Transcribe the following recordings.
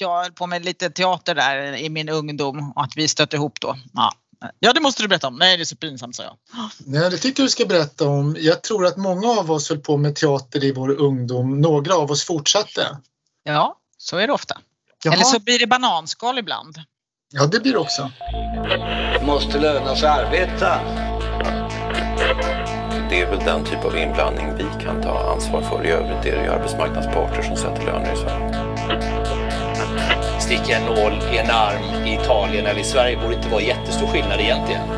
jag höll på med lite teater där i min ungdom och att vi stötte ihop då. Ja. Ja, det måste du berätta om. Nej, det är så pinsamt, sa jag. Nej, det tycker jag du ska berätta om. Jag tror att många av oss höll på med teater i vår ungdom. Några av oss fortsatte. Ja, så är det ofta. Jaha. Eller så blir det bananskal ibland. Ja, det blir det också. Det måste löna sig att arbeta. Det är väl den typ av inblandning vi kan ta ansvar för. I övrigt är det ju arbetsmarknadsparter som sätter löner i Sverige. Sticka en nål i en arm i Italien eller i Sverige borde inte vara jättestor skillnad egentligen.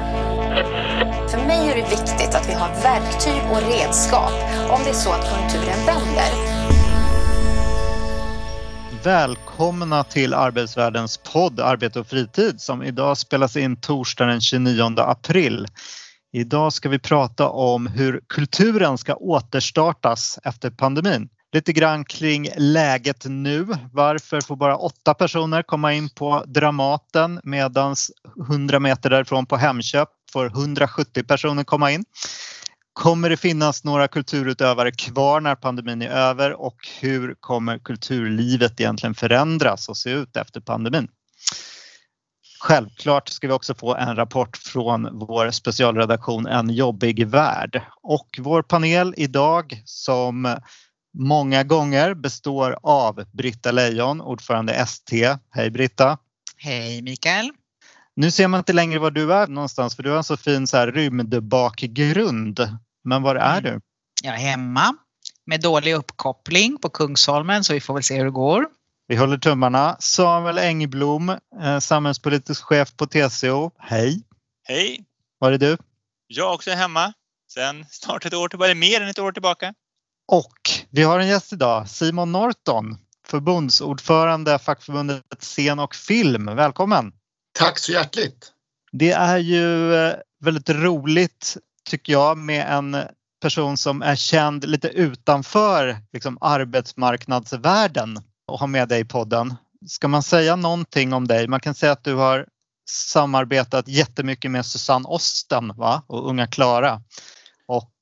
För mig är det viktigt att vi har verktyg och redskap om det är så att konjunkturen vänder. Välkomna till Arbetsvärldens podd Arbete och fritid som idag spelas in torsdagen den 29 april. Idag ska vi prata om hur kulturen ska återstartas efter pandemin. Lite grann kring läget nu. Varför får bara åtta personer komma in på Dramaten medan 100 meter därifrån på Hemköp får 170 personer komma in? Kommer det finnas några kulturutövare kvar när pandemin är över och hur kommer kulturlivet egentligen förändras och se ut efter pandemin? Självklart ska vi också få en rapport från vår specialredaktion En jobbig värld och vår panel idag som många gånger består av Britta Lejon, ordförande ST. Hej Britta! Hej Mikael! Nu ser man inte längre var du är någonstans för du har en så fin så här rymdbakgrund. Men var är du? Jag är hemma med dålig uppkoppling på Kungsholmen så vi får väl se hur det går. Vi håller tummarna. Samuel Engblom, eh, samhällspolitisk chef på TCO. Hej! Hej! Var är du? Jag också är hemma sen snart ett år tillbaka, mer än ett år tillbaka. Och vi har en gäst idag, Simon Norton, förbundsordförande fackförbundet Scen och film. Välkommen! Tack så hjärtligt! Det är ju eh, väldigt roligt tycker jag med en person som är känd lite utanför liksom, arbetsmarknadsvärlden och ha med dig i podden. Ska man säga någonting om dig? Man kan säga att du har samarbetat jättemycket med Susanne Osten va? och Unga Klara och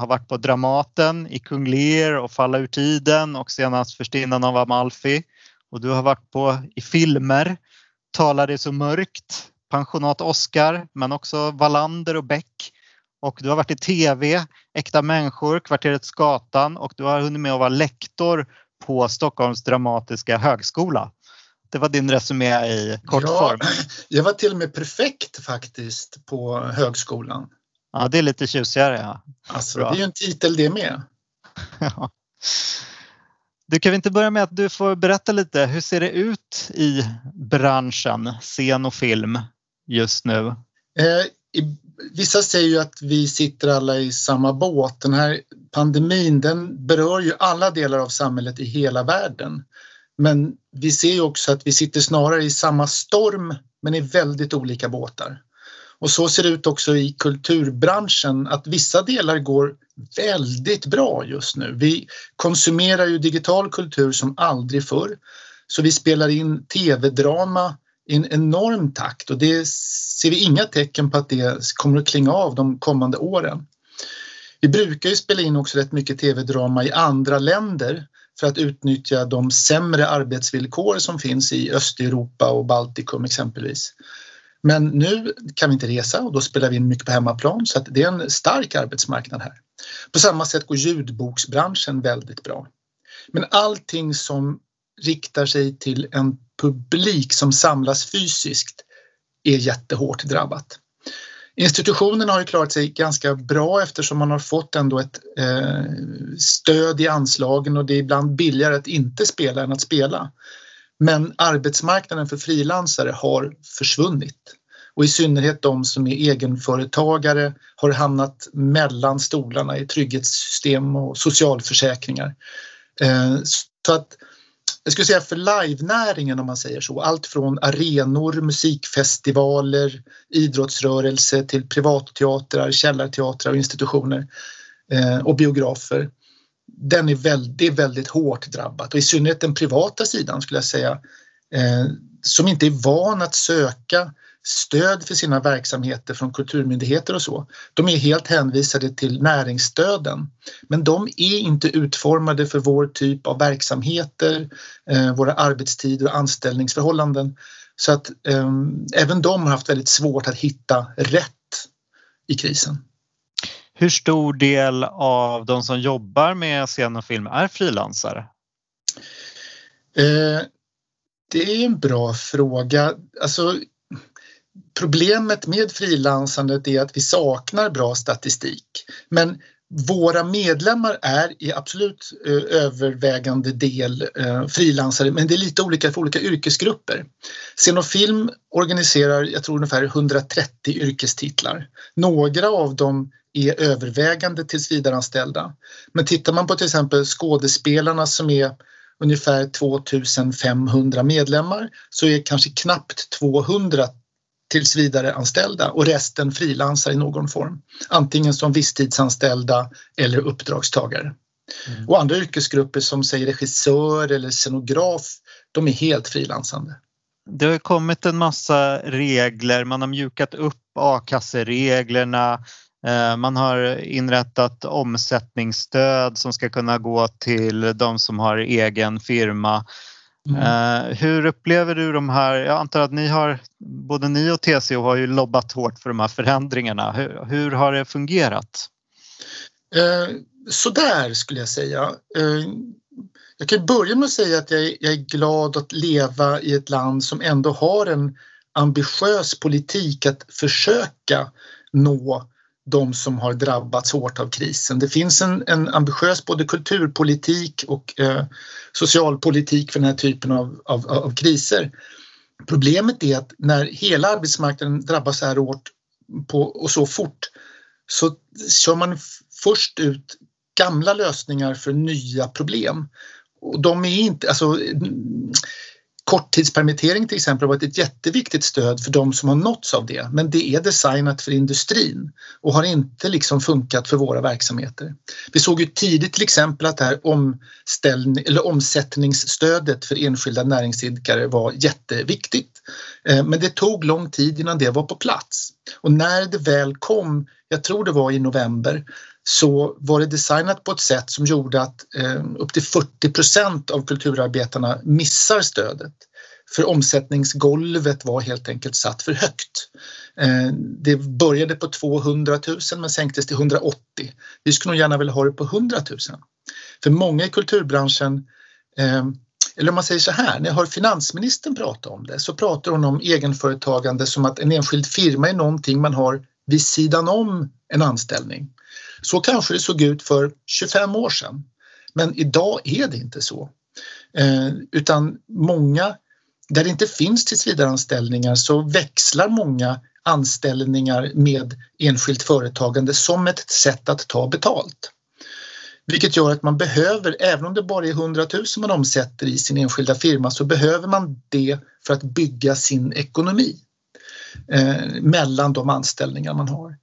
har varit på Dramaten i Kung Lear och Falla ur tiden och senast Förstinnan av Amalfi. Och du har varit på i filmer, Talar det så mörkt, Pensionat Oscar men också Wallander och Beck. Och du har varit i TV, Äkta människor, Kvarteret Skatan och du har hunnit med att vara lektor på Stockholms dramatiska högskola. Det var din resumé i kortform. Ja, jag var till och med perfekt faktiskt på högskolan. Ja, det är lite tjusigare. Ja. Alltså, det är ju en titel det med. ja. Du kan vi inte börja med att du får berätta lite. Hur ser det ut i branschen scen och film just nu? Eh, i, vissa säger ju att vi sitter alla i samma båt. Den här pandemin den berör ju alla delar av samhället i hela världen. Men vi ser ju också att vi sitter snarare i samma storm men i väldigt olika båtar. Och så ser det ut också i kulturbranschen att vissa delar går väldigt bra just nu. Vi konsumerar ju digital kultur som aldrig förr. Så vi spelar in tv-drama i en enorm takt och det ser vi inga tecken på att det kommer att klinga av de kommande åren. Vi brukar ju spela in också rätt mycket tv-drama i andra länder för att utnyttja de sämre arbetsvillkor som finns i Östeuropa och Baltikum exempelvis. Men nu kan vi inte resa och då spelar vi in mycket på hemmaplan så att det är en stark arbetsmarknad här. På samma sätt går ljudboksbranschen väldigt bra. Men allting som riktar sig till en publik som samlas fysiskt är jättehårt drabbat. Institutionerna har ju klarat sig ganska bra eftersom man har fått ändå ett eh, stöd i anslagen och det är ibland billigare att inte spela än att spela. Men arbetsmarknaden för frilansare har försvunnit och i synnerhet de som är egenföretagare har hamnat mellan stolarna i trygghetssystem och socialförsäkringar. Eh, så att jag skulle säga för livenäringen om man säger så, allt från arenor, musikfestivaler, idrottsrörelse till privatteatrar, källarteatrar och institutioner eh, och biografer den är väldigt, väldigt hårt drabbat och i synnerhet den privata sidan skulle jag säga eh, som inte är van att söka stöd för sina verksamheter från kulturmyndigheter och så. De är helt hänvisade till näringsstöden. Men de är inte utformade för vår typ av verksamheter, eh, våra arbetstider och anställningsförhållanden. Så att eh, även de har haft väldigt svårt att hitta rätt i krisen. Hur stor del av de som jobbar med scen och film är frilansare? Eh, det är en bra fråga. Alltså, problemet med frilansandet är att vi saknar bra statistik. Men våra medlemmar är i absolut eh, övervägande del eh, frilansare men det är lite olika för olika yrkesgrupper. Scen och film organiserar, jag tror ungefär 130 yrkestitlar. Några av dem är övervägande tillsvidareanställda. Men tittar man på till exempel skådespelarna som är ungefär 2500 medlemmar så är kanske knappt 200 tillsvidareanställda och resten frilansar i någon form. Antingen som visstidsanställda eller uppdragstagare. Mm. Och andra yrkesgrupper som säger regissör eller scenograf, de är helt frilansande. Det har kommit en massa regler, man har mjukat upp a-kassereglerna, Eh, man har inrättat omsättningsstöd som ska kunna gå till de som har egen firma. Mm. Eh, hur upplever du de här? Jag antar att ni har, både ni och TCO har ju lobbat hårt för de här förändringarna. Hur, hur har det fungerat? Eh, sådär skulle jag säga. Eh, jag kan börja med att säga att jag, jag är glad att leva i ett land som ändå har en ambitiös politik att försöka nå de som har drabbats hårt av krisen. Det finns en, en ambitiös både kulturpolitik och eh, socialpolitik för den här typen av, av, av, kriser. Problemet är att när hela arbetsmarknaden drabbas så här hårt på, och så fort så kör man först ut gamla lösningar för nya problem. Och de är inte, alltså, Korttidspermittering till exempel har varit ett jätteviktigt stöd för de som har nåtts av det men det är designat för industrin och har inte liksom funkat för våra verksamheter. Vi såg ju tidigt till exempel att det här omställning, eller omsättningsstödet för enskilda näringsidkare var jätteviktigt. Eh, men det tog lång tid innan det var på plats och när det väl kom, jag tror det var i november, så var det designat på ett sätt som gjorde att eh, upp till 40 procent av kulturarbetarna missar stödet. För omsättningsgolvet var helt enkelt satt för högt. Eh, det började på 200 000 men sänktes till 180. Vi skulle nog gärna vilja ha det på 100 000. För många i kulturbranschen eh, eller om man säger så här, när jag hör finansministern prata om det så pratar hon om egenföretagande som att en enskild firma är någonting man har vid sidan om en anställning. Så kanske det såg ut för 25 år sedan. Men idag är det inte så. Eh, utan många, där det inte finns tillsvidareanställningar så växlar många anställningar med enskilt företagande som ett sätt att ta betalt. Vilket gör att man behöver, även om det bara är 100 000 man omsätter i sin enskilda firma, så behöver man det för att bygga sin ekonomi eh, mellan de anställningar man har.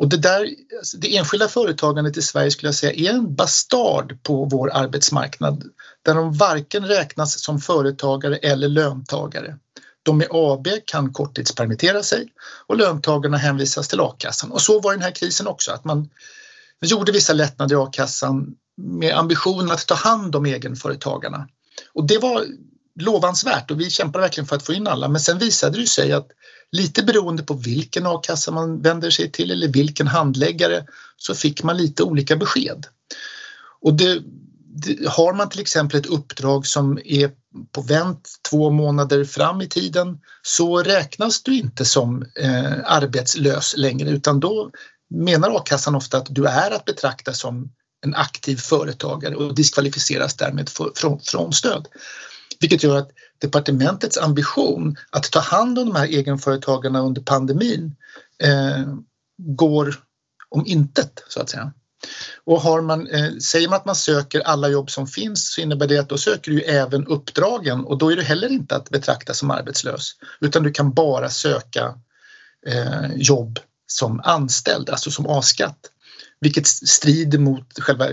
Och det, där, alltså, det enskilda företagandet i Sverige skulle jag säga är en bastard på vår arbetsmarknad där de varken räknas som företagare eller löntagare. De med AB kan korttidspermittera sig och löntagarna hänvisas till a-kassan. Och så var den här krisen också, att man gjorde vissa lättnader i a-kassan med ambitionen att ta hand om egenföretagarna. Och det var lovansvärt och vi kämpade verkligen för att få in alla men sen visade det sig att lite beroende på vilken a-kassa man vänder sig till eller vilken handläggare så fick man lite olika besked. Och det, det, har man till exempel ett uppdrag som är på vänt två månader fram i tiden så räknas du inte som eh, arbetslös längre utan då menar a-kassan ofta att du är att betrakta som en aktiv företagare och diskvalificeras därmed för, från, från stöd. Vilket gör att departementets ambition att ta hand om de här egenföretagarna under pandemin eh, går om intet så att säga. Och har man, eh, säger man att man söker alla jobb som finns så innebär det att då söker du även uppdragen och då är du heller inte att betrakta som arbetslös utan du kan bara söka eh, jobb som anställd, alltså som A-skatt. Vilket strider mot själva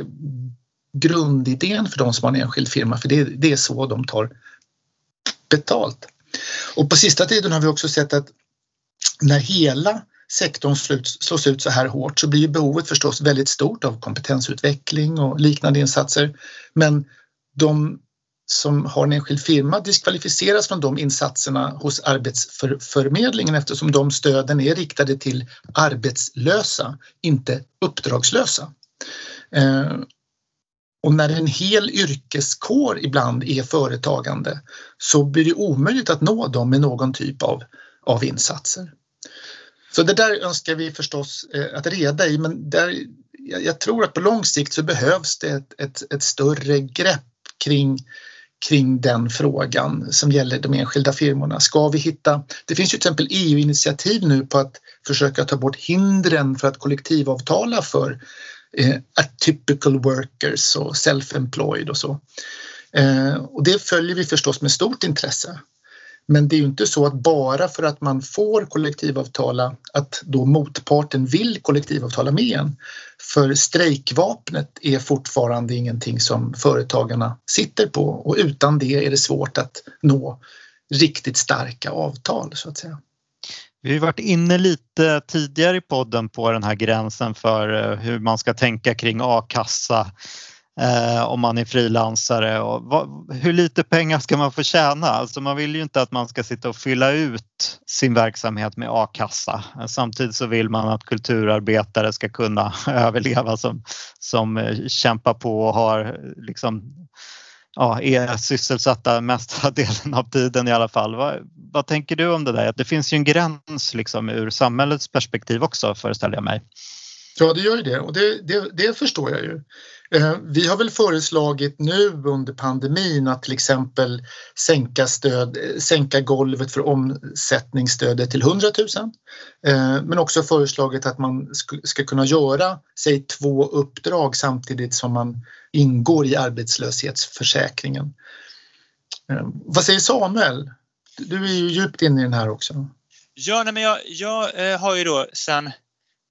grundidén för de som har en enskild firma för det, det är så de tar betalt. Och på sista tiden har vi också sett att när hela sektorn slås ut så här hårt så blir behovet förstås väldigt stort av kompetensutveckling och liknande insatser. Men de som har en enskild firma diskvalificeras från de insatserna hos Arbetsförmedlingen eftersom de stöden är riktade till arbetslösa, inte uppdragslösa. Eh, och när en hel yrkeskår ibland är företagande så blir det omöjligt att nå dem med någon typ av, av insatser. Så det där önskar vi förstås eh, att reda i men där, jag tror att på lång sikt så behövs det ett, ett, ett större grepp kring kring den frågan som gäller de enskilda firmorna. Ska vi hitta, det finns ju till exempel EU-initiativ nu på att försöka ta bort hindren för att kollektivavtala för Eh, atypical workers och self-employed och så. Eh, och det följer vi förstås med stort intresse. Men det är ju inte så att bara för att man får kollektivavtala att då motparten vill kollektivavtala med en. För strejkvapnet är fortfarande ingenting som företagarna sitter på och utan det är det svårt att nå riktigt starka avtal så att säga. Vi har varit inne lite tidigare i podden på den här gränsen för eh, hur man ska tänka kring a-kassa eh, om man är frilansare och vad, hur lite pengar ska man få tjäna? Alltså man vill ju inte att man ska sitta och fylla ut sin verksamhet med a-kassa. Samtidigt så vill man att kulturarbetare ska kunna överleva som, som eh, kämpar på och har liksom ja, är sysselsatta mesta delen av tiden i alla fall. Vad, vad tänker du om det där? Det finns ju en gräns liksom ur samhällets perspektiv också föreställer jag mig. Ja, det gör ju det och det, det, det förstår jag ju. Eh, vi har väl föreslagit nu under pandemin att till exempel sänka, stöd, eh, sänka golvet för omsättningsstödet till 100 000. Eh, men också föreslagit att man ska kunna göra säg två uppdrag samtidigt som man ingår i arbetslöshetsförsäkringen. Vad säger Samuel? Du är ju djupt inne i den här också. Ja, nej, men jag, jag eh, har ju då sedan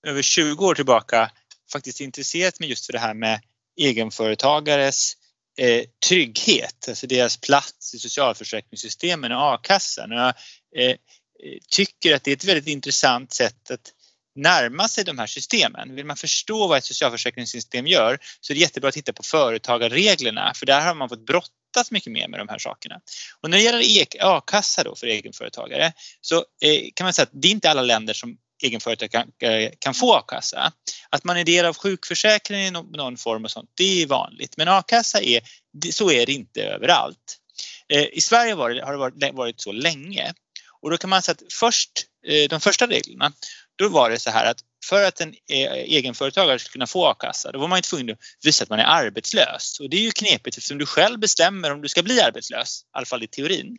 över 20 år tillbaka faktiskt intresserat mig just för det här med egenföretagares eh, trygghet, alltså deras plats i socialförsäkringssystemen och a-kassan. Och jag eh, tycker att det är ett väldigt intressant sätt att närma sig de här systemen. Vill man förstå vad ett socialförsäkringssystem gör så är det jättebra att titta på företagarreglerna för där har man fått brottas mycket mer med de här sakerna. Och när det gäller a-kassa då för egenföretagare så eh, kan man säga att det är inte alla länder som egenföretagare kan, eh, kan få a-kassa. Att man är del av sjukförsäkringen i någon form och sånt, det är vanligt. Men a-kassa är, så är det inte överallt. Eh, I Sverige har det varit, varit så länge och då kan man säga att först, de första reglerna, då var det så här att för att en eh, egenföretagare skulle kunna få a-kassa då var man tvungen att visa att man är arbetslös och det är ju knepigt eftersom du själv bestämmer om du ska bli arbetslös, i alla fall i teorin.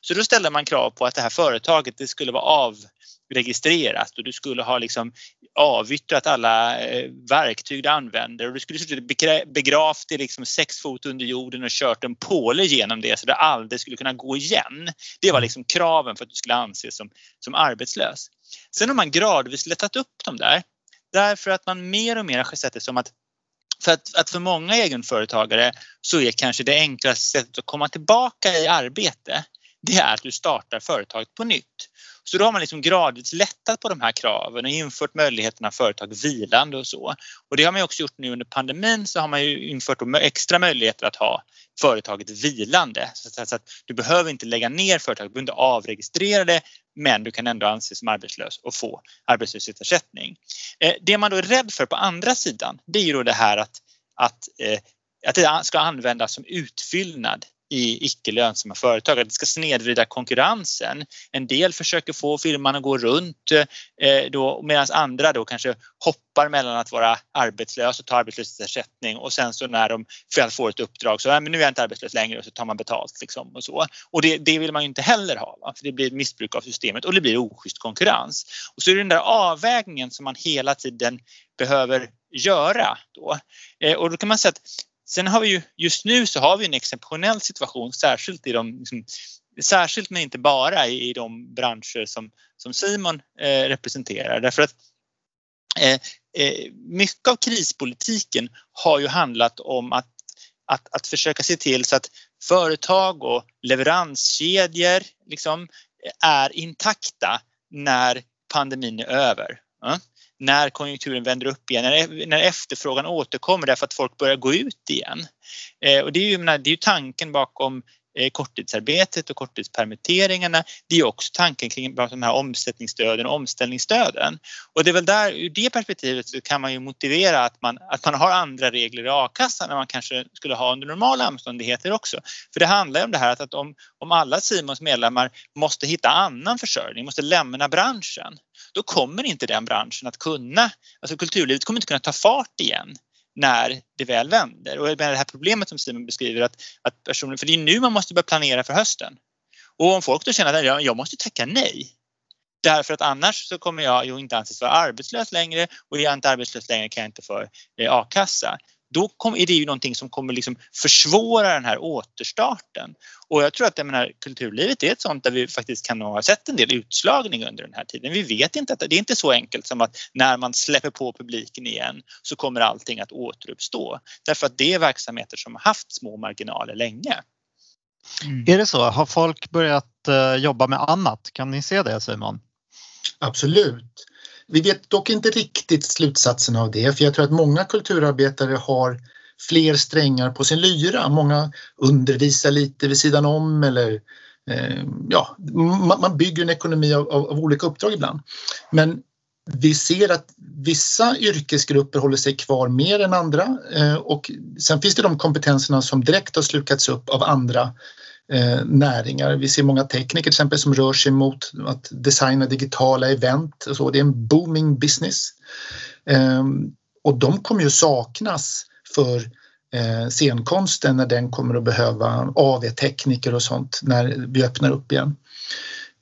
Så då ställde man krav på att det här företaget det skulle vara avregistrerat och du skulle ha liksom avyttrat alla eh, verktyg du använder och du skulle begravt det liksom sex fot under jorden och kört en påle genom det så det aldrig skulle kunna gå igen. Det var liksom kraven för att du skulle anses som, som arbetslös. Sen har man gradvis lättat upp dem där därför att man mer och mer har sett det som att för att, att, för många egenföretagare så är kanske det enklaste sättet att komma tillbaka i arbete det är att du startar företaget på nytt. Så då har man liksom gradvis lättat på de här kraven och infört möjligheten att företag vilande och så. Och det har man också gjort nu under pandemin så har man ju infört extra möjligheter att ha företaget vilande. Så att du behöver inte lägga ner företaget, du behöver inte avregistrera det men du kan ändå anses som arbetslös och få arbetslöshetsersättning. Eh, det man då är rädd för på andra sidan det är ju då det här att, att, eh, att det ska användas som utfyllnad i icke lönsamma företag, att det ska snedvrida konkurrensen. En del försöker få firman att gå runt eh, medan andra då kanske hoppar mellan att vara arbetslös och ta arbetslöshetsersättning och sen så när de väl får ett uppdrag så äh, men nu är jag inte arbetslös längre och så tar man betalt liksom och så. Och det, det vill man ju inte heller ha va? för det blir missbruk av systemet och det blir oschysst konkurrens. Och så är det den där avvägningen som man hela tiden behöver göra då. Eh, och då kan man säga att Sen har vi ju just nu så har vi en exceptionell situation särskilt i de liksom, särskilt men inte bara i, i de branscher som, som Simon eh, representerar därför att eh, eh, mycket av krispolitiken har ju handlat om att, att, att försöka se till så att företag och leveranskedjor liksom är intakta när pandemin är över. Ja? När konjunkturen vänder upp igen, när, när efterfrågan återkommer därför att folk börjar gå ut igen. Eh, och det är ju, det är ju tanken bakom Eh, korttidsarbetet och korttidspermitteringarna. Det är också tanken kring de här omsättningsstöden och omställningsstöden. Och det är väl där, ur det perspektivet så kan man ju motivera att man, att man har andra regler i a-kassan än man kanske skulle ha under normala omständigheter också. För det handlar om det här att, att om, om alla Simons medlemmar måste hitta annan försörjning, måste lämna branschen, då kommer inte den branschen att kunna, alltså kulturlivet kommer inte kunna ta fart igen när det väl vänder. Och det här problemet som Simon beskriver att, att personer, för det är nu man måste börja planera för hösten. Och om folk då känner att jag, jag måste tacka nej Därför att annars så kommer jag ju inte anses vara arbetslös längre och är jag inte arbetslös längre kan jag inte få eh, a-kassa då kom, är det ju någonting som kommer liksom försvåra den här återstarten. Och jag tror att jag menar, kulturlivet är ett sånt där vi faktiskt kan ha sett en del utslagning under den här tiden. Vi vet inte att det är inte så enkelt som att när man släpper på publiken igen så kommer allting att återuppstå. Därför att det är verksamheter som har haft små marginaler länge. Mm. Är det så? Har folk börjat eh, jobba med annat? Kan ni se det Simon? Absolut. Vi vet dock inte riktigt slutsatsen av det för jag tror att många kulturarbetare har fler strängar på sin lyra. Många undervisar lite vid sidan om eller eh, ja, man, bygger en ekonomi av, av, av, olika uppdrag ibland. Men vi ser att vissa yrkesgrupper håller sig kvar mer än andra eh, och sen finns det de kompetenserna som direkt har slukats upp av andra eh, näringar. Vi ser många tekniker till exempel som rör sig mot att designa digitala event. Och så. Det är en booming business. Eh, och de kommer ju saknas för eh, scenkonsten när den kommer att behöva AV-tekniker och sånt när vi öppnar upp igen.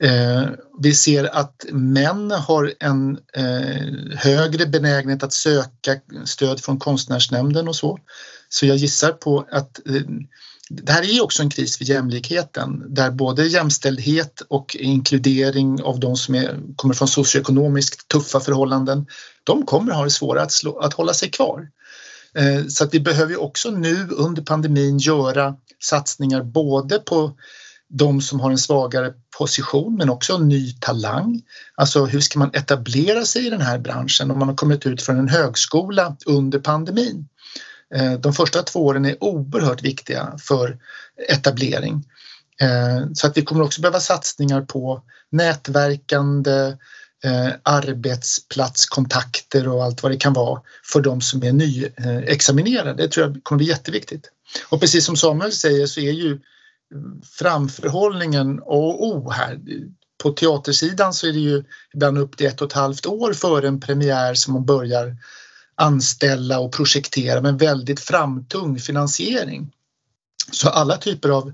Eh, vi ser att män har en eh, högre benägenhet att söka stöd från konstnärsnämnden och så. Så jag gissar på att eh, det här är också en kris för jämlikheten där både jämställdhet och inkludering av de som är, kommer från socioekonomiskt tuffa förhållanden, de kommer ha det svårare att, slå, att hålla sig kvar. Eh, så att vi behöver också nu under pandemin göra satsningar både på de som har en svagare position men också en ny talang. Alltså hur ska man etablera sig i den här branschen om man har kommit ut från en högskola under pandemin? Eh, de första två åren är oerhört viktiga för etablering. Eh, så att vi kommer också behöva satsningar på nätverkande, eh, arbetsplatskontakter och allt vad det kan vara för de som är nyexaminerade. Det tror jag kommer bli jätteviktigt. Och precis som Samuel säger så är ju framförhållningen A och O här. På teatersidan så är det ju ibland upp till ett och ett halvt år före en premiär som man börjar anställa och projektera med väldigt framtung finansiering. Så alla typer av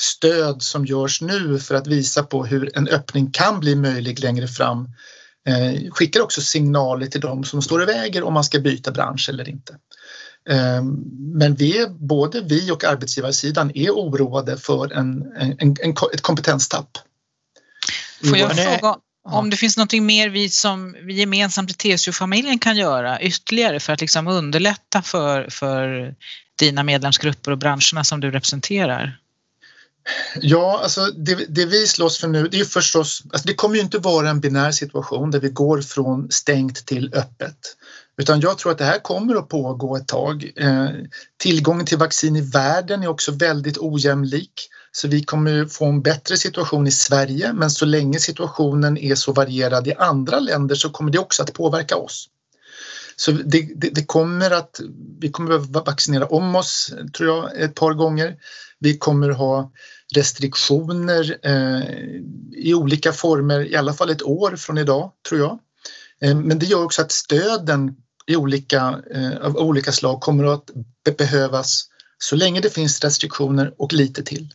stöd som görs nu för att visa på hur en öppning kan bli möjlig längre fram eh, skickar också signaler till dem som står i vägen om man ska byta bransch eller inte. Eh, men vi både vi och arbetsgivarsidan är oroade för en, en, en, ett kompetenstapp. Får jag fråga, om det finns något mer vi som vi gemensamt i TCO-familjen kan göra ytterligare för att liksom underlätta för, för dina medlemsgrupper och branscherna som du representerar? Ja, alltså det, det, vi slåss för nu, det är förstås, alltså det kommer ju inte vara en binär situation där vi går från stängt till öppet. Utan jag tror att det här kommer att pågå ett tag. Eh, tillgången till vaccin i världen är också väldigt ojämlik. Så vi kommer få en bättre situation i Sverige men så länge situationen är så varierad i andra länder så kommer det också att påverka oss. Så det, det, det kommer att, vi kommer att vaccinera om oss tror jag ett par gånger. Vi kommer ha restriktioner eh, i olika former, i alla fall ett år från idag tror jag. Eh, men det gör också att stöden i olika, eh, av olika slag kommer att behövas så länge det finns restriktioner och lite till.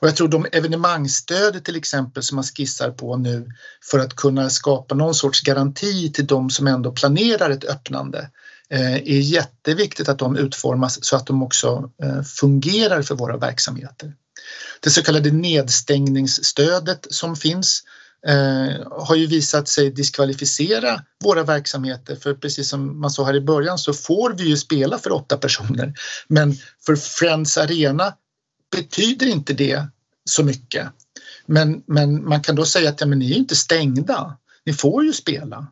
Och jag tror de evenemangsstödet till exempel som man skissar på nu för att kunna skapa någon sorts garanti till de som ändå planerar ett öppnande eh, är jätteviktigt att de utformas så att de också eh, fungerar för våra verksamheter. Det så kallade nedstängningsstödet som finns eh, har ju visat sig diskvalificera våra verksamheter för precis som man sa här i början så får vi ju spela för åtta personer men för Friends Arena betyder inte det så mycket. Men, men man kan då säga att ja, men ni är inte stängda. ni får ju spela.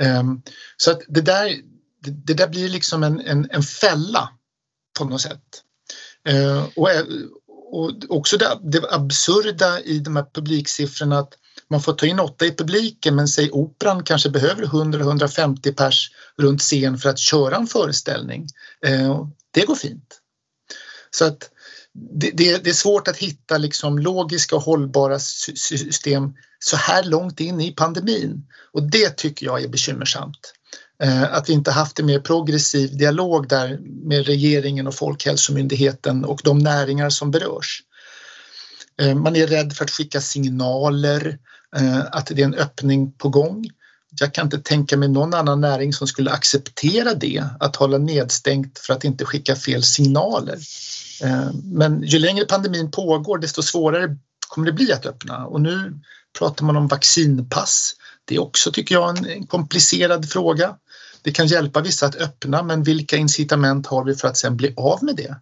Um, så att det där, det, där blir liksom en, en, en fälla på något sätt. Uh, och, eh, och också det, det absurda i de här publiksiffrorna att man får ta in åtta i publiken men säg operan kanske behöver 100-150 pers runt scen för att köra en föreställning. Ehm, det går fint. Så att det, det, det, är svårt att hitta liksom logiska och hållbara system så här långt in i pandemin och det tycker jag är bekymmersamt. Eh, att vi inte haft en mer progressiv dialog där med regeringen och Folkhälsomyndigheten och de näringar som berörs. Eh, man är rädd för att skicka signaler eh, att det är en öppning på gång. Jag kan inte tänka mig någon annan näring som skulle acceptera det, att hålla nedstängt för att inte skicka fel signaler. Eh, men ju längre pandemin pågår desto svårare kommer det bli att öppna och nu pratar man om vaccinpass. Det är också, tycker jag, en komplicerad fråga. Det kan hjälpa vissa att öppna men vilka incitament har vi för att sen bli av med det?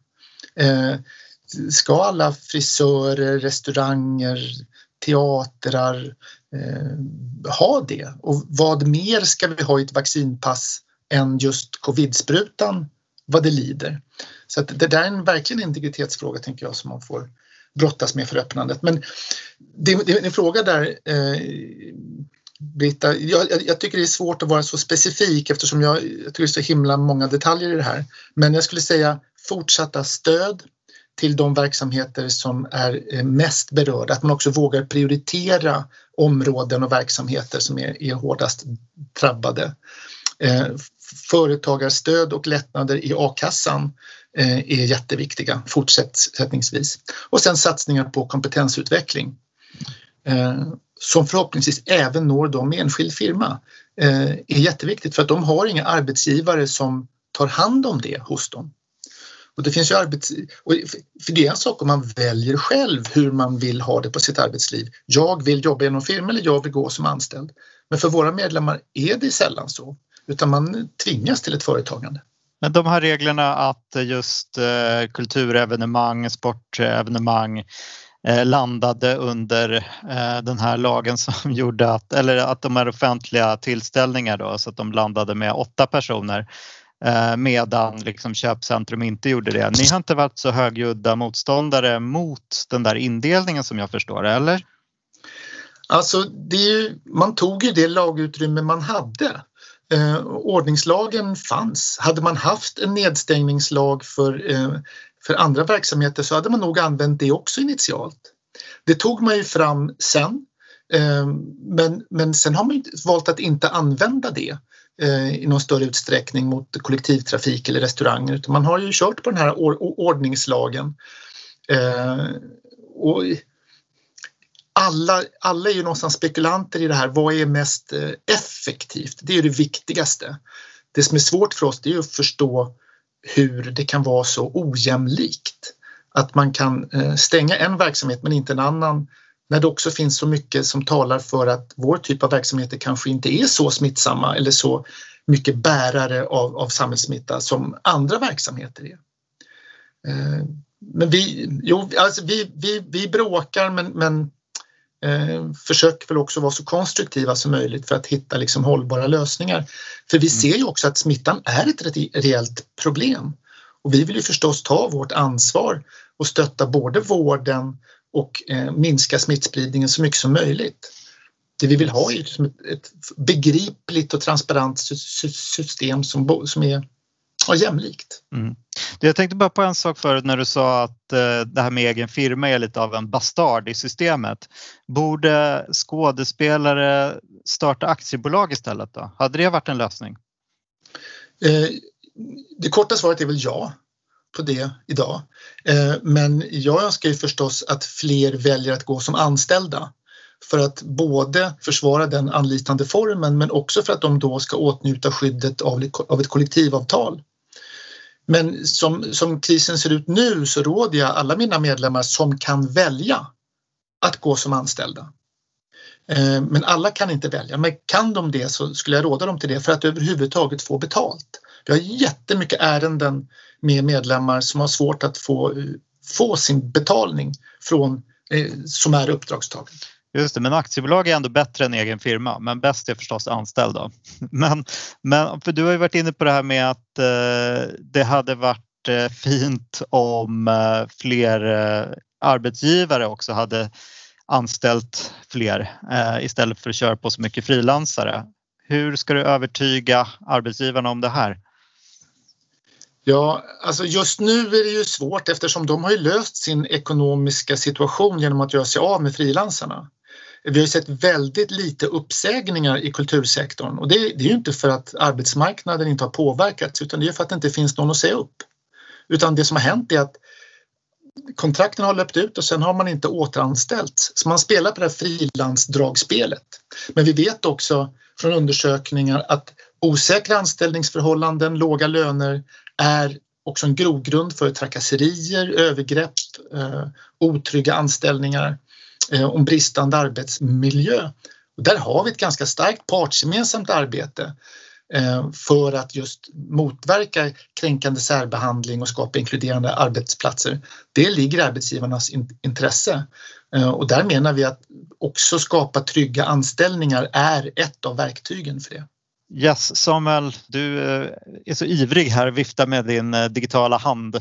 Eh, ska alla frisörer, restauranger, teatrar eh, ha det? Och vad mer ska vi ha i ett vaccinpass än just covidsprutan vad det lider? Så att det där är en verkligen integritetsfråga tänker jag som man får brottas med för öppnandet. Men det, det är en fråga där eh, Britta, jag, jag, tycker det är svårt att vara så specifik eftersom jag, jag tycker det är så himla många detaljer i det här. Men jag skulle säga fortsatta stöd till de verksamheter som är eh, mest berörda. Att man också vågar prioritera områden och verksamheter som är, är hårdast drabbade. Eh, företagarstöd och lättnader i a-kassan eh, är jätteviktiga fortsättningsvis. Och sen satsningar på kompetensutveckling eh, som förhoppningsvis även når dem med enskild firma eh, är jätteviktigt för att de har inga arbetsgivare som tar hand om det hos dem. Och det finns ju arbets... för det är en sak om man väljer själv hur man vill ha det på sitt arbetsliv. Jag vill jobba i firma eller jag vill gå som anställd. Men för våra medlemmar är det sällan så utan man tvingas till ett företagande. Men de här reglerna att just eh, kulturevenemang, sportevenemang eh, landade under eh, den här lagen som gjorde att, eller att de är offentliga tillställningar då, så att de landade med åtta personer medan liksom köpcentrum inte gjorde det. Ni har inte varit så högljudda motståndare mot den där indelningen som jag förstår eller? Alltså, det, man tog ju det lagutrymme man hade Eh, ordningslagen fanns. Hade man haft en nedstängningslag för, eh, för andra verksamheter så hade man nog använt det också initialt. Det tog man ju fram sen eh, men, men sen har man valt att inte använda det eh, i någon större utsträckning mot kollektivtrafik eller restauranger utan man har ju kört på den här ordningslagen. Eh, och alla, alla är ju någonstans spekulanter i det här. Vad är mest eh, effektivt? Det är det viktigaste. Det som är svårt för oss är att förstå hur det kan vara så ojämlikt. Att man kan eh, stänga en verksamhet men inte en annan när det också finns så mycket som talar för att vår typ av verksamheter kanske inte är så smittsamma eller så mycket bärare av, av samhällssmitta som andra verksamheter är. Eh, men vi, jo, alltså vi, vi, vi bråkar men, men eh, försöker väl också vara så konstruktiva som möjligt för att hitta liksom hållbara lösningar. För vi mm. ser ju också att smittan är ett reellt problem och vi vill ju förstås ta vårt ansvar och stötta både vården och eh, minska smittspridningen så mycket som möjligt. Det vi vill ha är ett begripligt och transparent system som, som är ja, jämlikt. Mm. Jag tänkte bara på en sak förut när du sa att eh, det här med egen firma är lite av en bastard i systemet. Borde skådespelare starta aktiebolag istället då? Hade det varit en lösning? Eh, det korta svaret är väl ja på det idag. Eh, men jag önskar ju förstås att fler väljer att gå som anställda för att både försvara den anlitande formen men också för att de då ska åtnjuta skyddet av ett kollektivavtal. Men som, som krisen ser ut nu så råder jag alla mina medlemmar som kan välja att gå som anställda. Eh, men alla kan inte välja, men kan de det så skulle jag råda dem till det för att överhuvudtaget få betalt. Vi har jättemycket ärenden med medlemmar som har svårt att få, få sin betalning från, eh, som är uppdragstagare. Just det, men aktiebolag är ändå bättre än egen firma, men bäst är förstås anställd. Då. Men, men för du har ju varit inne på det här med att eh, det hade varit eh, fint om eh, fler eh, arbetsgivare också hade anställt fler eh, istället för att köra på så mycket frilansare. Hur ska du övertyga arbetsgivarna om det här? Ja, alltså just nu är det ju svårt eftersom de har ju löst sin ekonomiska situation genom att göra sig av med frilansarna. Vi har sett väldigt lite uppsägningar i kultursektorn och det, det är ju inte för att arbetsmarknaden inte har påverkats utan det är för att det inte finns någon att säga upp. Utan det som har hänt är att kontrakten har löpt ut och sen har man inte återanställt. Så man spelar på det här frilansdragspelet. Men vi vet också från undersökningar att osäkra anställningsförhållanden, låga löner är också en grogrund för trakasserier, övergrepp, eh, otrygga anställningar eh, och bristande arbetsmiljö. Och där har vi ett ganska starkt partsgemensamt arbete eh, för att just motverka kränkande särbehandling och skapa inkluderande arbetsplatser. Det ligger i arbetsgivarnas intresse och där menar vi att också skapa trygga anställningar är ett av verktygen för det. Yes, Samuel, du eh, är så ivrig här, vifta med din eh, digitala hand.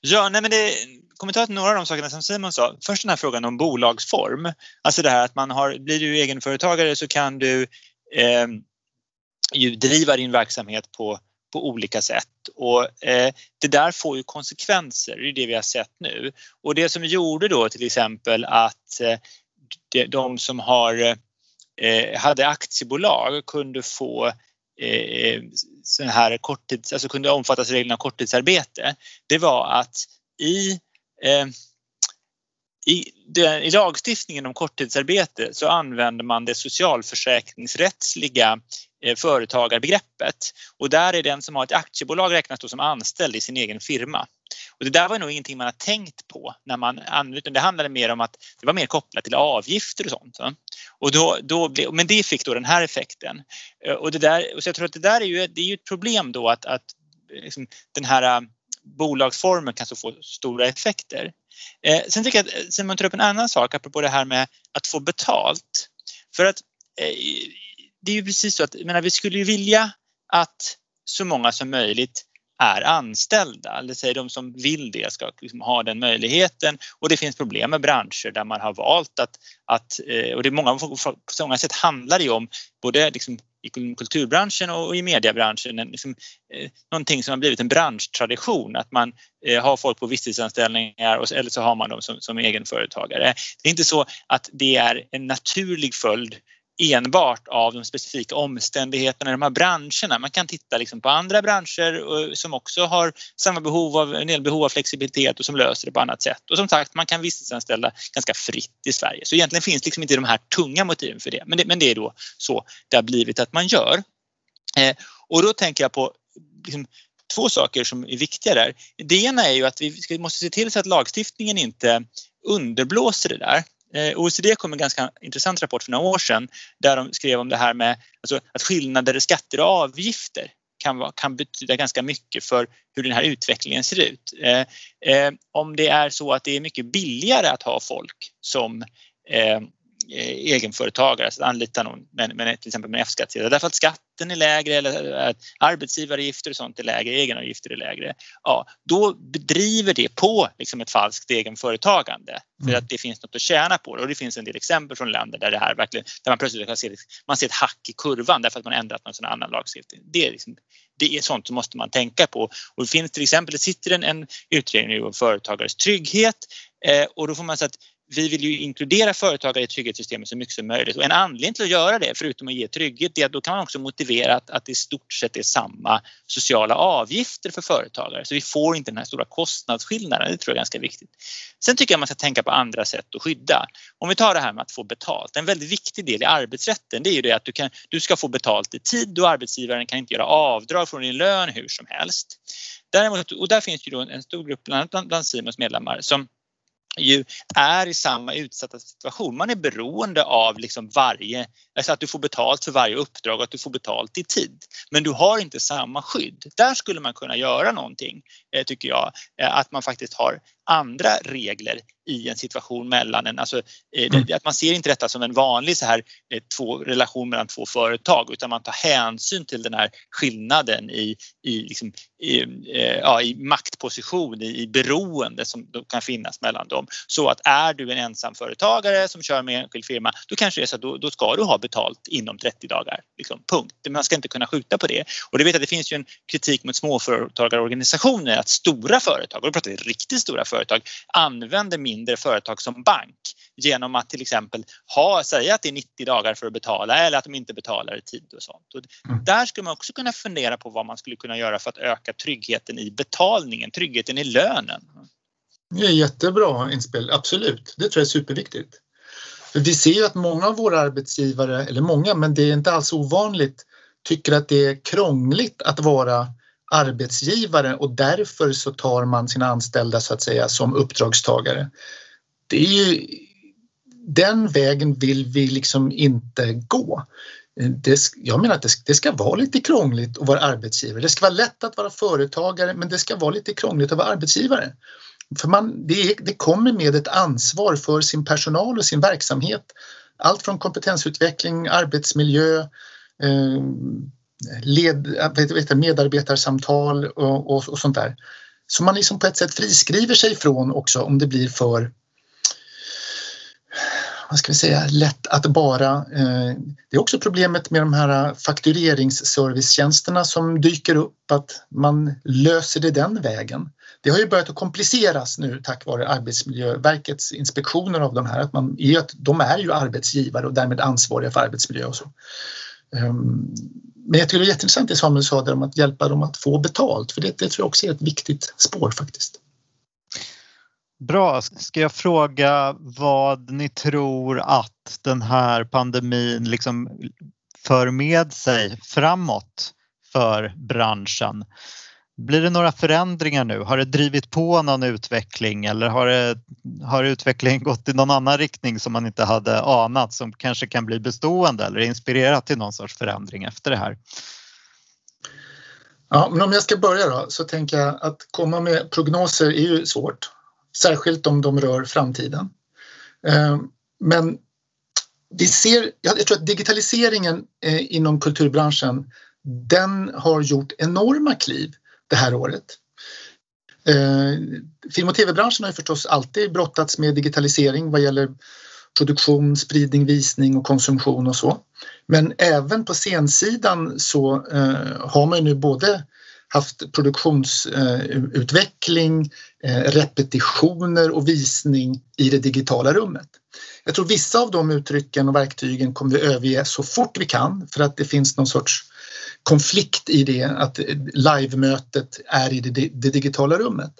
Ja, nej men det kommentar till några av de sakerna som Simon sa. Först den här frågan om bolagsform. Alltså det här att man har, blir du egenföretagare så kan du eh, ju driva din verksamhet på, på olika sätt och eh, det där får ju konsekvenser, det är det vi har sett nu. Och det som gjorde då till exempel att eh, de som har eh, hade aktiebolag kunde få eh, sån här korttids, alltså kunde omfattas reglerna om korttidsarbete. Det var att i Ehm, i, den, I lagstiftningen om korttidsarbete så använder man det socialförsäkringsrättsliga eh, företagarbegreppet och där är den som har ett aktiebolag räknas då som anställd i sin egen firma. Och det där var nog ingenting man har tänkt på när man använde det. handlade mer om att det var mer kopplat till avgifter och sånt. Och då, då ble, men det fick då den här effekten. Eh, och, det där, och så jag tror att det där är ju, det är ju ett problem då att, att eh, liksom, den här bolagsformer bolagsformen kan så få stora effekter. Eh, sen tycker jag att eh, Simon tar upp en annan sak apropå det här med att få betalt. För att eh, det är ju precis så att menar, vi skulle ju vilja att så många som möjligt är anställda, eller säger de som vill det ska liksom ha den möjligheten och det finns problem med branscher där man har valt att, att eh, och det är många, på så många sätt handlar det ju om både liksom i kulturbranschen och i mediebranschen, liksom, eh, någonting som har blivit en branschtradition att man eh, har folk på visstidsanställningar och, eller så har man dem som, som egenföretagare. Det är inte så att det är en naturlig följd enbart av de specifika omständigheterna i de här branscherna. Man kan titta liksom på andra branscher eh, som också har samma behov av, en del behov av flexibilitet och som löser det på annat sätt. Och som sagt, man kan visstidsanställa ganska fritt i Sverige. Så egentligen finns liksom inte de här tunga motiven för det. Men det, men det är då så det har blivit att man gör. Eh, och då tänker jag på liksom, två saker som är viktiga där. Det ena är ju att vi måste se till så att lagstiftningen inte underblåser det där. Eh, OECD kom med en ganska intressant rapport för några år sedan där de skrev om det här med alltså, att skillnader i skatter och avgifter kan, vara, kan betyda ganska mycket för hur den här utvecklingen ser ut. Eh, eh, om det är så att det är mycket billigare att ha folk som eh, Eh, egenföretagare, att anlita någon med, med till exempel med F-skattsedel därför att skatten är lägre eller att arbetsgivaravgifter och sånt är lägre, egenavgifter är lägre. Ja, då bedriver det på liksom ett falskt egenföretagande för mm. att det finns något att tjäna på det och det finns en del exempel från länder där det här verkligen, där man plötsligt kan se, man ser ett hack i kurvan därför att man ändrat någon sån annan lagstiftning. Det är, liksom, det är sånt som måste man tänka på och det finns till exempel, det sitter en, en utredning om företagares trygghet eh, och då får man säga att vi vill ju inkludera företagare i trygghetssystemet så mycket som möjligt och en anledning till att göra det, förutom att ge trygghet, är att då kan man också motivera att, att det i stort sett är samma sociala avgifter för företagare. Så vi får inte den här stora kostnadsskillnaden, det tror jag är ganska viktigt. Sen tycker jag man ska tänka på andra sätt att skydda. Om vi tar det här med att få betalt, en väldigt viktig del i arbetsrätten det är ju det att du, kan, du ska få betalt i tid och arbetsgivaren kan inte göra avdrag från din lön hur som helst. Däremot, och där finns ju då en stor grupp bland, annat bland Simons medlemmar som ju är i samma utsatta situation. Man är beroende av liksom varje, alltså att du får betalt för varje uppdrag och att du får betalt i tid. Men du har inte samma skydd. Där skulle man kunna göra någonting, eh, tycker jag. Eh, att man faktiskt har andra regler i en situation mellan en, alltså eh, mm. att man ser inte detta som en vanlig så här eh, två, relation mellan två företag utan man tar hänsyn till den här skillnaden i, i, liksom, i, eh, ja, i maktposition, i, i beroende som kan finnas mellan dem. Så att är du en ensamföretagare som kör med enskild firma då kanske det är så att då, då ska du ha betalt inom 30 dagar. Liksom, punkt. Man ska inte kunna skjuta på det. Och det vet att det finns ju en kritik mot småföretagarorganisationer att stora företag, och då pratar vi riktigt stora företag, använder mindre företag som bank genom att till exempel ha, säga att det är 90 dagar för att betala eller att de inte betalar i tid och sånt. Och mm. där skulle man också kunna fundera på vad man skulle kunna göra för att öka tryggheten i betalningen, tryggheten i lönen. Det är jättebra inspel, absolut. Det tror jag är superviktigt. För vi ser ju att många av våra arbetsgivare, eller många, men det är inte alls ovanligt, tycker att det är krångligt att vara arbetsgivare och därför så tar man sina anställda så att säga som uppdragstagare. Det är ju, den vägen vill vi liksom inte gå. Det, jag menar att det, det, ska vara lite krångligt att vara arbetsgivare. Det ska vara lätt att vara företagare men det ska vara lite krångligt att vara arbetsgivare. För man, det, det kommer med ett ansvar för sin personal och sin verksamhet. Allt från kompetensutveckling, arbetsmiljö, eh, led, vet, medarbetarsamtal och, och, och, sånt där. Så man liksom på ett sätt friskriver sig från också om det blir för vad ska vi säga, lätt att bara... Eh, det är också problemet med de här faktureringsservicetjänsterna som dyker upp, att man löser det den vägen. Det har ju börjat att kompliceras nu tack vare Arbetsmiljöverkets inspektioner av de här. Att man, de är ju arbetsgivare och därmed ansvariga för arbetsmiljö och så. Ehm, men jag tycker det är jätteintressant det Samuel sa där om att hjälpa dem att få betalt, för det, det tror jag också är ett viktigt spår faktiskt. Bra. Ska jag fråga vad ni tror att den här pandemin liksom för med sig framåt för branschen? Blir det några förändringar nu? Har det drivit på någon utveckling eller har, det, har utvecklingen gått i någon annan riktning som man inte hade anat som kanske kan bli bestående eller inspirerat till någon sorts förändring efter det här? Ja, men om jag ska börja då så tänker jag att komma med prognoser är ju svårt, särskilt om de rör framtiden. Eh, men vi ser, jag tror att digitaliseringen eh, inom kulturbranschen den har gjort enorma kliv det här året. Eh, film och tv-branschen har ju förstås alltid brottats med digitalisering vad gäller produktion, spridning, visning och konsumtion och så. Men även på scensidan så eh, har man ju nu både haft produktionsutveckling, eh, repetitioner och visning i det digitala rummet. Jag tror vissa av de uttrycken och verktygen kommer vi överge så fort vi kan för att det finns någon sorts konflikt i det att live-mötet är i det, det digitala rummet.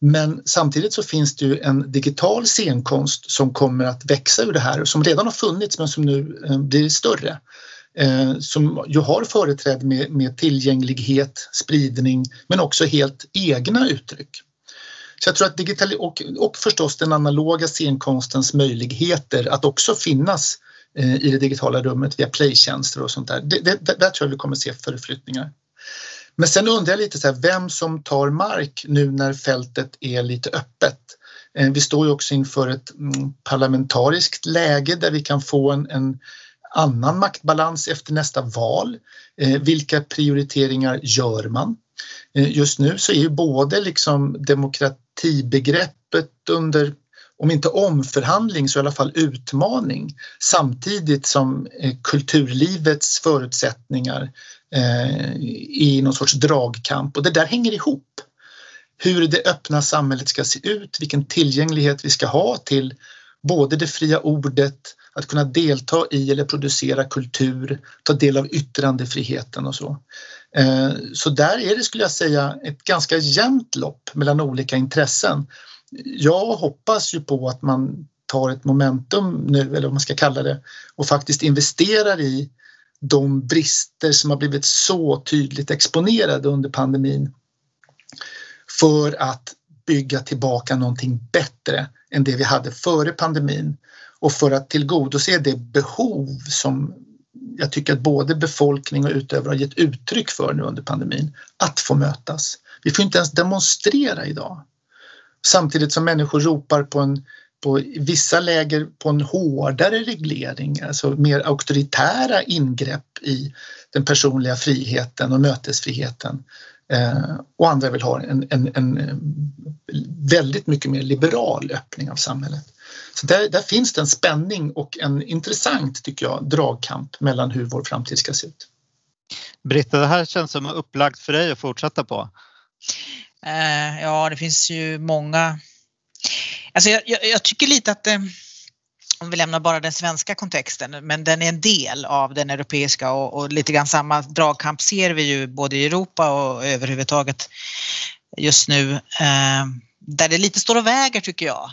Men samtidigt så finns det ju en digital scenkonst som kommer att växa ur det här som redan har funnits men som nu eh, blir större. Eh, som ju har företräde med, med tillgänglighet, spridning men också helt egna uttryck. Så jag tror att digital och, och förstås den analoga scenkonstens möjligheter att också finnas Eh, Eh, i det digitala rummet via playtjänster och sånt där. Det, det, där tror jag vi kommer se förflyttningar. Men sen undrar jag lite så här, vem som tar mark nu när fältet är lite öppet. Eh, vi står ju också inför ett mm, parlamentariskt läge där vi kan få en, en annan maktbalans efter nästa val. Eh, vilka prioriteringar gör man? Just nu så är ju både liksom demokratibegreppet under om inte omförhandling så i alla fall utmaning samtidigt som eh, kulturlivets förutsättningar eh, i någon sorts dragkamp och det där hänger ihop. Hur det öppna samhället ska se ut, vilken tillgänglighet vi ska ha till både det fria ordet, att kunna delta i eller producera kultur, ta del av yttrandefriheten och så. Eh, så där är det, skulle jag säga, ett ganska jämnt lopp mellan olika intressen jag hoppas ju på att man tar ett momentum nu, eller vad man ska kalla det, och faktiskt investerar i de brister som har blivit så tydligt exponerade under pandemin för att bygga tillbaka någonting bättre än det vi hade före pandemin och för att tillgodose det behov som jag tycker att både befolkning och utövare har gett uttryck för nu under pandemin, att få mötas. Vi får inte ens demonstrera idag. Samtidigt som människor ropar på en på vissa läger på en hårdare reglering, alltså mer auktoritära ingrepp i den personliga friheten och mötesfriheten. Eh, och andra vill ha en, en, en, eh, väldigt mycket mer liberal öppning av samhället. Så där, där, finns det en spänning och en intressant, tycker jag, dragkamp mellan hur vår framtid ska se ut. Britta, det här känns som upplagt för dig att fortsätta på. Eh, ja, det finns ju många Alltså jag, jag, jag tycker lite att eh, om vi lämnar bara den svenska kontexten, men den är en del av den europeiska och, och lite grann samma dragkamp ser vi ju både i Europa och överhuvudtaget just nu eh, där det lite står och väger tycker jag.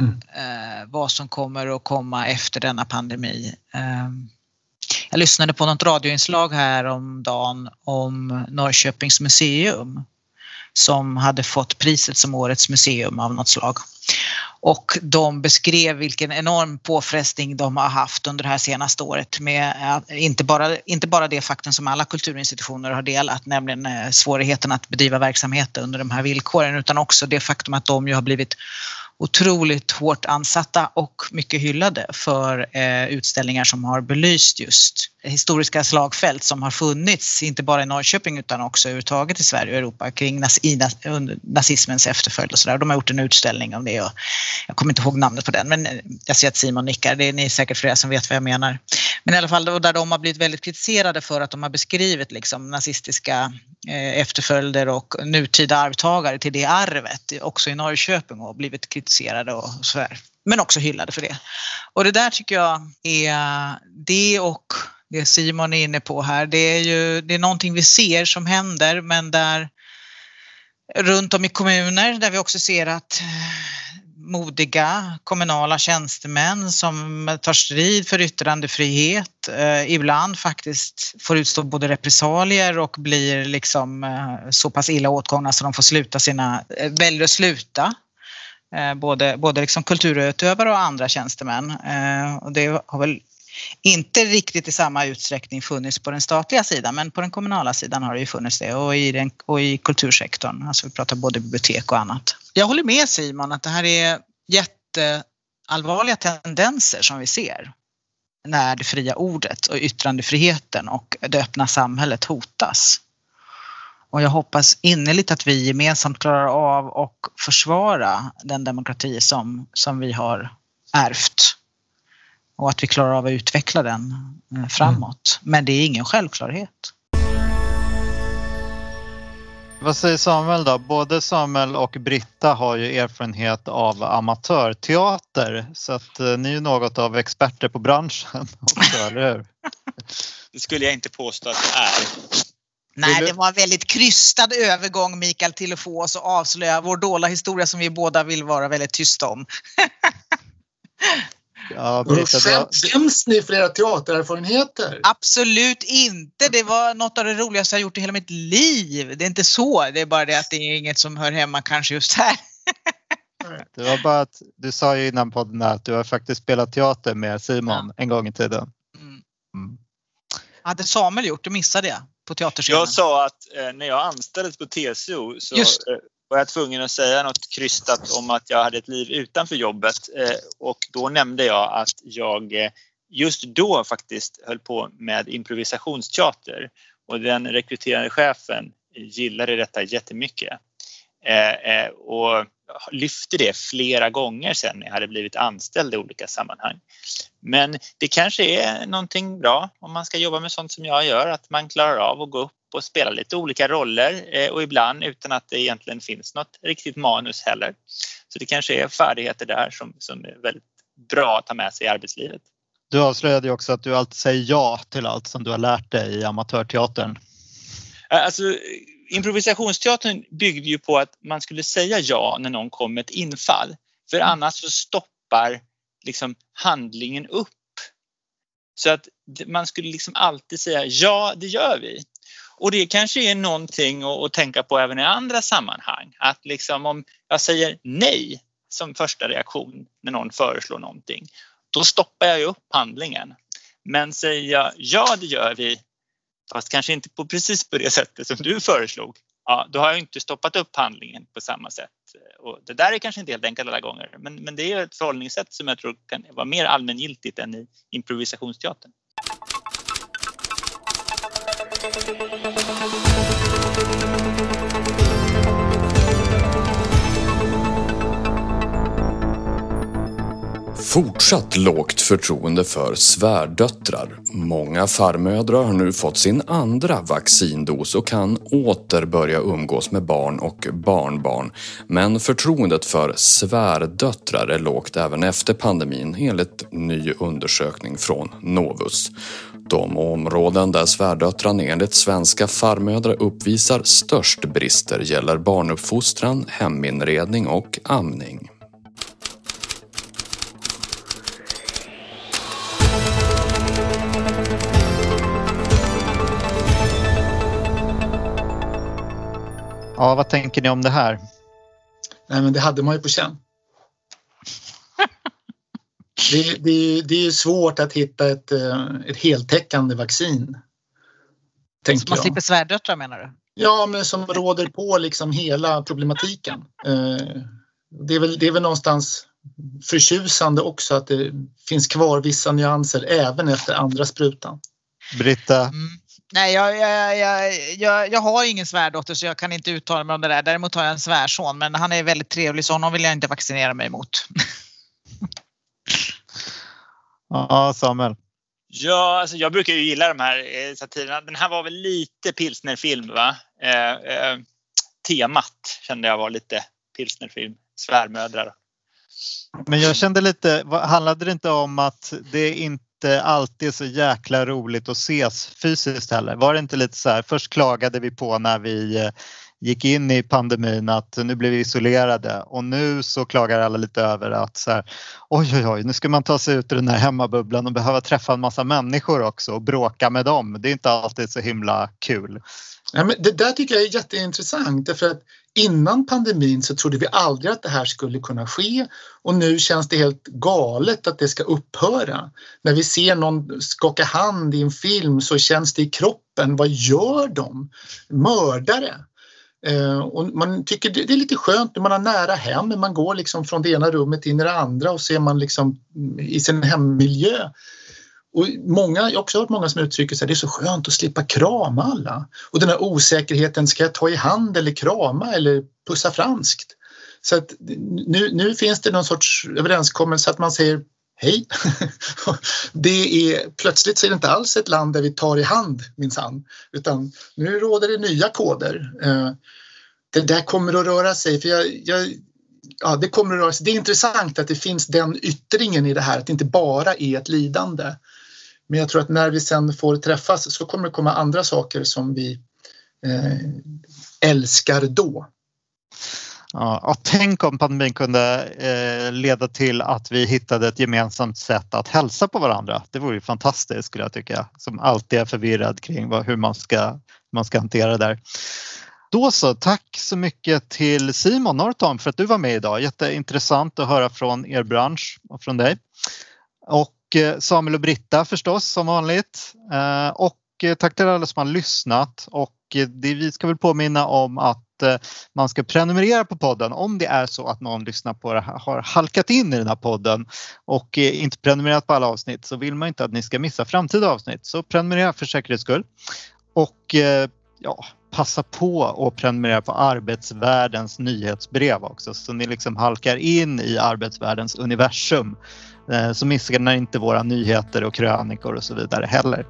Mm. Eh, vad som kommer att komma efter denna pandemi. Eh, jag lyssnade på något radioinslag här om dagen om Norrköpings museum som hade fått priset som årets museum av något slag. Och de beskrev vilken enorm påfrestning de har haft under det här senaste året med eh, inte bara, inte bara det faktum som alla kulturinstitutioner har delat, nämligen eh, svårigheten att bedriva verksamhet under de här villkoren, utan också det faktum att de ju har blivit otroligt hårt ansatta och mycket hyllade för eh, utställningar som har belyst just historiska slagfält som har funnits, inte bara i Norrköping utan också överhuvudtaget i Sverige och Europa kring nas nazismens efterföljd och sådär. De har gjort en utställning om det och jag kommer inte ihåg namnet på den men eh, jag ser att Simon nickar, det är ni säkert flera som vet vad jag menar. Men i alla fall där de har blivit väldigt kritiserade för att de har beskrivit liksom nazistiska eh, efterföljder och nutida arvtagare till det arvet också i Norrköping och blivit kritiserade och sådär. Men också hyllade för det. Och det där tycker jag är det och det Simon är inne på här. Det är ju det är någonting vi ser som händer men där runt om i kommuner där vi också ser att modiga kommunala tjänstemän som tar strid för yttrandefrihet, eh, ibland faktiskt får utstå både repressalier och blir liksom eh, så pass illa åtgångna så de får sluta sina, eh, väljer att sluta. Eh, både, både liksom kulturutövare och andra tjänstemän. Eh, och det har väl inte riktigt i samma utsträckning funnits på den statliga sidan men på den kommunala sidan har det ju funnits det och i, den, och i kultursektorn. Alltså vi pratar både bibliotek och annat. Jag håller med Simon att det här är jätteallvarliga tendenser som vi ser när det fria ordet och yttrandefriheten och det öppna samhället hotas. Och jag hoppas innerligt att vi gemensamt klarar av och försvara den demokrati som, som vi har ärvt och att vi klarar av att utveckla den eh, framåt. Mm. Men det är ingen självklarhet. Vad säger Samuel då? Både Samuel och Britta har ju erfarenhet av amatörteater så att eh, ni är ju något av experter på branschen också, eller hur? Det skulle jag inte påstå att jag är. Nej, det var en väldigt krystad övergång Mikael till att få oss att avslöja vår dolda historia som vi båda vill vara väldigt tysta om. Ja, Skäms ni för era teatererfarenheter? Absolut inte. Det var något av det roligaste jag gjort i hela mitt liv. Det är inte så. Det är bara det att det är inget som hör hemma kanske just här. Det var bara att du sa ju innan podden att du har faktiskt spelat teater med Simon ja. en gång i tiden. Mm. Mm. Hade Samuel gjort det missade jag på teaterscenen. Jag sa att eh, när jag anställdes på TCO så var jag tvungen att säga något krystat om att jag hade ett liv utanför jobbet eh, och då nämnde jag att jag eh, just då faktiskt höll på med improvisationsteater. Och den rekryterande chefen gillade detta jättemycket. Eh, eh och lyfte det flera gånger sen när jag hade blivit anställd i olika sammanhang. Men det kanske är någonting bra om man ska jobba med sånt som jag gör, att man klarar av att gå upp och spela lite olika roller eh, och ibland utan att det egentligen finns något riktigt manus heller. Så det kanske är färdigheter där som, som är väldigt bra att ta med sig i arbetslivet. Du avslöjade ju också att du alltid säger ja till allt som du har lärt dig i amatörteatern. Alltså, improvisationsteatern byggde ju på att man skulle säga ja när någon kom med ett infall. För mm. annars så stoppar liksom handlingen upp. Så att man skulle liksom alltid säga ja, det gör vi. Och det kanske är någonting att, tänka på även i andra sammanhang. Att liksom om jag säger nej som första reaktion när någon föreslår någonting, då stoppar jag upp handlingen. Men säger jag ja, det gör vi, fast kanske inte på precis på det sättet som du föreslog, ja, då har jag inte stoppat upp handlingen på samma sätt. Och det där är kanske inte helt enkelt alla gånger, men, men det är ett förhållningssätt som jag tror kan vara mer allmängiltigt än i improvisationsteatern. Fortsatt lågt förtroende för svärdöttrar. Många farmödrar har nu fått sin andra vaccindos och kan åter börja umgås med barn och barnbarn. Men förtroendet för svärdöttrar är lågt även efter pandemin enligt ny undersökning från Novus. De områden där svärdöttrarna enligt svenska farmödrar uppvisar störst brister gäller barnuppfostran, heminredning och amning. Ja, vad tänker ni om det här? Nej, men det hade man ju på känn. Det, det, det är svårt att hitta ett, eh, ett heltäckande vaccin. Så man slipper svärdöttrar menar du? Ja, men som råder på liksom hela problematiken. Eh, det är väl, det är väl någonstans förtjusande också att det finns kvar vissa nyanser även efter andra sprutan. Britta? Mm. Nej, jag, jag, jag, jag, jag har ingen svärdotter så jag kan inte uttala mig om det där. Däremot har jag en svärson men han är väldigt trevlig så honom vill jag inte vaccinera mig emot. ja, Samuel? Ja, alltså jag brukar ju gilla de här eh, satirerna. Den här var väl lite pilsnerfilm, va? Eh, eh, temat kände jag var lite pilsnerfilm, svärmödrar. Men jag kände lite, handlade det inte om att det inte inte alltid så jäkla roligt att ses fysiskt heller. Var det inte lite så här, först klagade vi på när vi eh, gick in i pandemin att nu blev vi isolerade och nu så klagar alla lite över att så här, oj oj oj, nu ska man ta sig ut ur den här hemmabubblan och behöva träffa en massa människor också och bråka med dem. Det är inte alltid så himla kul. Ja, men det där tycker jag är jätteintressant därför att innan pandemin så trodde vi aldrig att det här skulle kunna ske och nu känns det helt galet att det ska upphöra. När vi ser någon skaka hand i en film så känns det i kroppen. Vad gör de? Mördare! Eh, och man tycker det är lite skönt när man har nära hem, man går liksom från det ena rummet in i det andra och ser man liksom i sin hemmiljö. Och många, jag har också hört många som uttrycker sig det är så skönt att slippa krama alla. Och den här osäkerheten, ska jag ta i hand eller krama eller pussa franskt? Så att nu, nu finns det någon sorts överenskommelse att man säger hej. det är, plötsligt så är det inte alls ett land där vi tar i hand minsann, utan nu råder det nya koder. Eh, det där kommer att röra sig, för jag, jag ja, det kommer att röra sig. Det är intressant att det finns den yttringen i det här, att det inte bara är ett lidande. Men jag tror att när vi sen får träffas så kommer det komma andra saker som vi eh, älskar då. Ja, tänk om pandemin kunde eh, leda till att vi hittade ett gemensamt sätt att hälsa på varandra. Det vore ju fantastiskt skulle jag tycka, som alltid är förvirrad kring vad, hur man ska, man ska hantera det där. Då så, tack så mycket till Simon Norton för att du var med idag. Jätteintressant att höra från er bransch och från dig. Och Eh, Samuel och Britta förstås som vanligt. Eh, och eh, tack till alla som har lyssnat och det, vi ska väl påminna om att man ska prenumerera på podden om det är så att någon lyssnar på det här, har halkat in i den här podden och inte prenumererat på alla avsnitt så vill man inte att ni ska missa framtida avsnitt. Så prenumerera för säkerhets skull. Och ja, passa på att prenumerera på Arbetsvärldens nyhetsbrev också så ni liksom halkar in i Arbetsvärldens universum. Eh, så missar inte våra nyheter och krönikor och så vidare heller.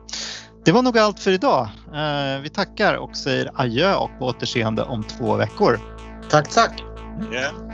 Det var nog allt för idag. Eh, vi tackar och säger adjö och på återseende om två veckor. Tack, tack. Yeah.